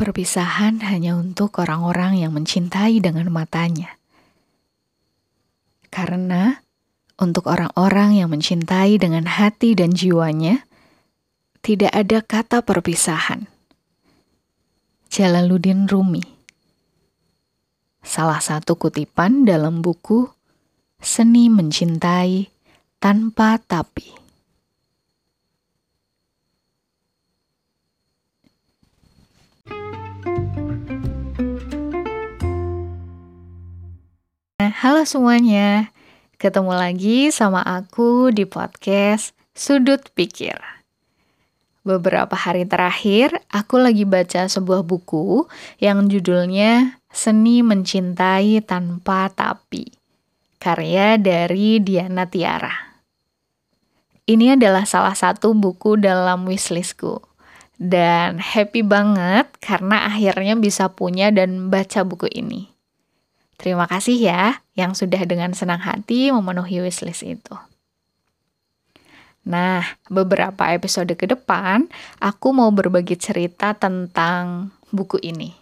Perpisahan hanya untuk orang-orang yang mencintai dengan matanya. Karena untuk orang-orang yang mencintai dengan hati dan jiwanya, tidak ada kata perpisahan. Jalaluddin Rumi Salah satu kutipan dalam buku Seni Mencintai Tanpa Tapi. Halo semuanya, ketemu lagi sama aku di podcast Sudut Pikir. Beberapa hari terakhir, aku lagi baca sebuah buku yang judulnya Seni Mencintai Tanpa Tapi, karya dari Diana Tiara. Ini adalah salah satu buku dalam wishlistku. Dan happy banget karena akhirnya bisa punya dan baca buku ini. Terima kasih ya yang sudah dengan senang hati memenuhi wishlist itu. Nah, beberapa episode ke depan, aku mau berbagi cerita tentang buku ini.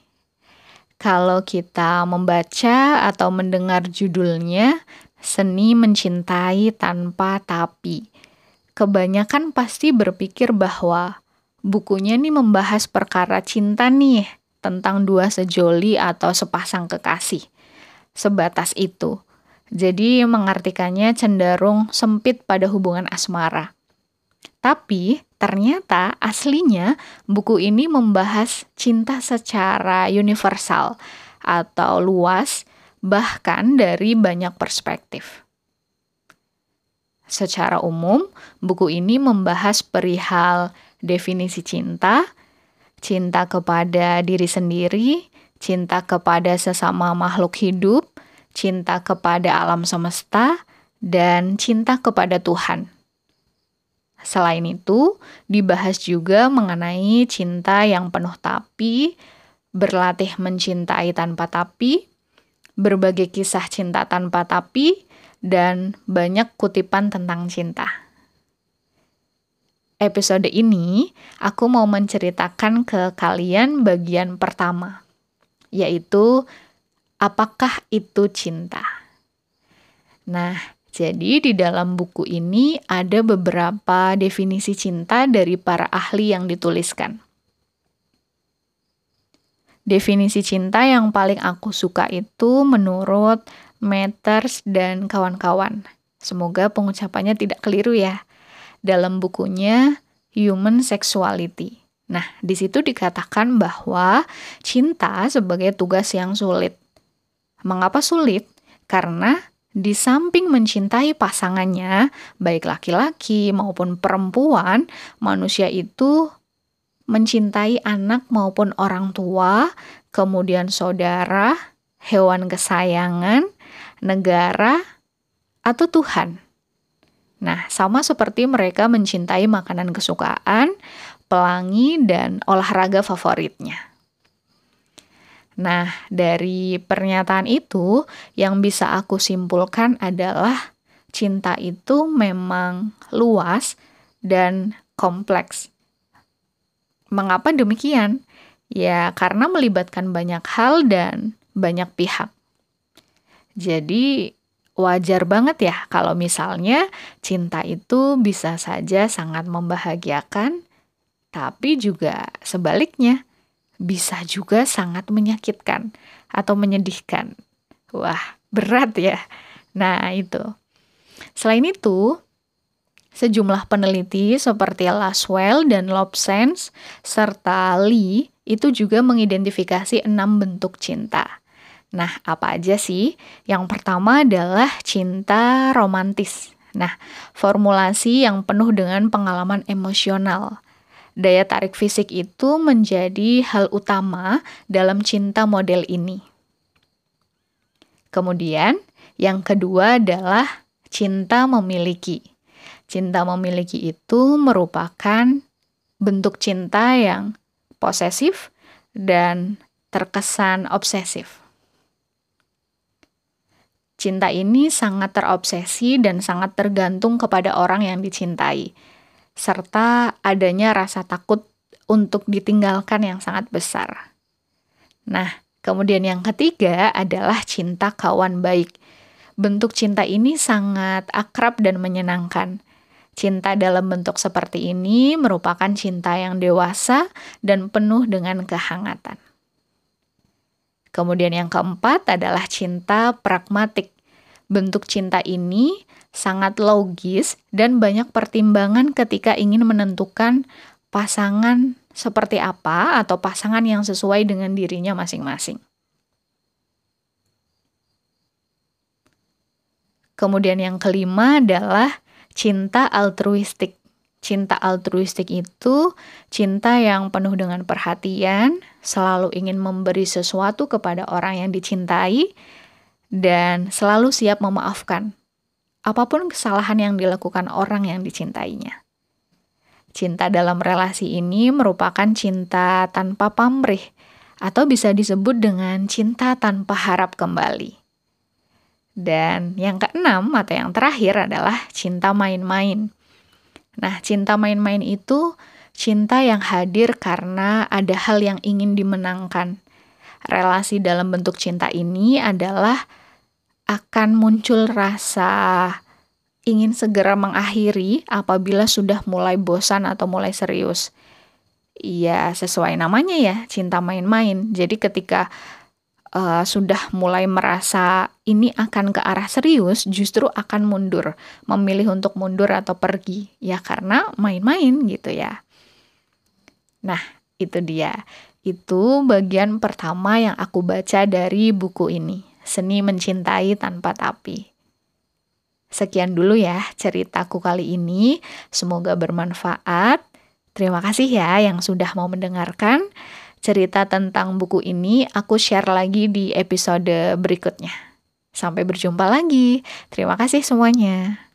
Kalau kita membaca atau mendengar judulnya, Seni Mencintai Tanpa Tapi, kebanyakan pasti berpikir bahwa bukunya nih membahas perkara cinta nih, tentang dua sejoli atau sepasang kekasih sebatas itu. Jadi mengartikannya cenderung sempit pada hubungan asmara. Tapi ternyata aslinya buku ini membahas cinta secara universal atau luas, bahkan dari banyak perspektif. Secara umum, buku ini membahas perihal definisi cinta, cinta kepada diri sendiri, cinta kepada sesama makhluk hidup, cinta kepada alam semesta, dan cinta kepada Tuhan. Selain itu, dibahas juga mengenai cinta yang penuh tapi, berlatih mencintai tanpa tapi, berbagai kisah cinta tanpa tapi, dan banyak kutipan tentang cinta. Episode ini, aku mau menceritakan ke kalian bagian pertama yaitu apakah itu cinta. Nah, jadi di dalam buku ini ada beberapa definisi cinta dari para ahli yang dituliskan. Definisi cinta yang paling aku suka itu menurut Matters dan kawan-kawan. Semoga pengucapannya tidak keliru ya. Dalam bukunya Human Sexuality. Nah, di situ dikatakan bahwa cinta sebagai tugas yang sulit. Mengapa sulit? Karena di samping mencintai pasangannya, baik laki-laki maupun perempuan, manusia itu mencintai anak maupun orang tua, kemudian saudara, hewan kesayangan, negara, atau Tuhan. Nah, sama seperti mereka mencintai makanan kesukaan, pelangi, dan olahraga favoritnya. Nah, dari pernyataan itu, yang bisa aku simpulkan adalah cinta itu memang luas dan kompleks. Mengapa demikian? Ya, karena melibatkan banyak hal dan banyak pihak. Jadi, wajar banget ya kalau misalnya cinta itu bisa saja sangat membahagiakan tapi juga sebaliknya bisa juga sangat menyakitkan atau menyedihkan. Wah, berat ya. Nah, itu. Selain itu, sejumlah peneliti seperti Laswell dan Lobsens serta Lee itu juga mengidentifikasi enam bentuk cinta. Nah, apa aja sih? Yang pertama adalah cinta romantis. Nah, formulasi yang penuh dengan pengalaman emosional daya tarik fisik itu menjadi hal utama dalam cinta model ini. Kemudian, yang kedua adalah cinta memiliki. Cinta memiliki itu merupakan bentuk cinta yang posesif dan terkesan obsesif. Cinta ini sangat terobsesi dan sangat tergantung kepada orang yang dicintai serta adanya rasa takut untuk ditinggalkan yang sangat besar. Nah, kemudian yang ketiga adalah cinta kawan baik. Bentuk cinta ini sangat akrab dan menyenangkan. Cinta dalam bentuk seperti ini merupakan cinta yang dewasa dan penuh dengan kehangatan. Kemudian yang keempat adalah cinta pragmatik. Bentuk cinta ini sangat logis dan banyak pertimbangan ketika ingin menentukan pasangan seperti apa atau pasangan yang sesuai dengan dirinya masing-masing. Kemudian yang kelima adalah cinta altruistik. Cinta altruistik itu cinta yang penuh dengan perhatian, selalu ingin memberi sesuatu kepada orang yang dicintai, dan selalu siap memaafkan apa pun kesalahan yang dilakukan orang yang dicintainya. Cinta dalam relasi ini merupakan cinta tanpa pamrih, atau bisa disebut dengan cinta tanpa harap kembali. Dan yang keenam atau yang terakhir adalah cinta main-main. Nah, cinta main-main itu cinta yang hadir karena ada hal yang ingin dimenangkan. Relasi dalam bentuk cinta ini adalah akan muncul rasa ingin segera mengakhiri apabila sudah mulai bosan atau mulai serius. Ya, sesuai namanya ya, cinta main-main. Jadi ketika uh, sudah mulai merasa ini akan ke arah serius, justru akan mundur, memilih untuk mundur atau pergi, ya karena main-main gitu ya. Nah, itu dia. Itu bagian pertama yang aku baca dari buku ini, Seni Mencintai Tanpa Tapi. Sekian dulu ya ceritaku kali ini, semoga bermanfaat. Terima kasih ya yang sudah mau mendengarkan cerita tentang buku ini aku share lagi di episode berikutnya. Sampai berjumpa lagi. Terima kasih semuanya.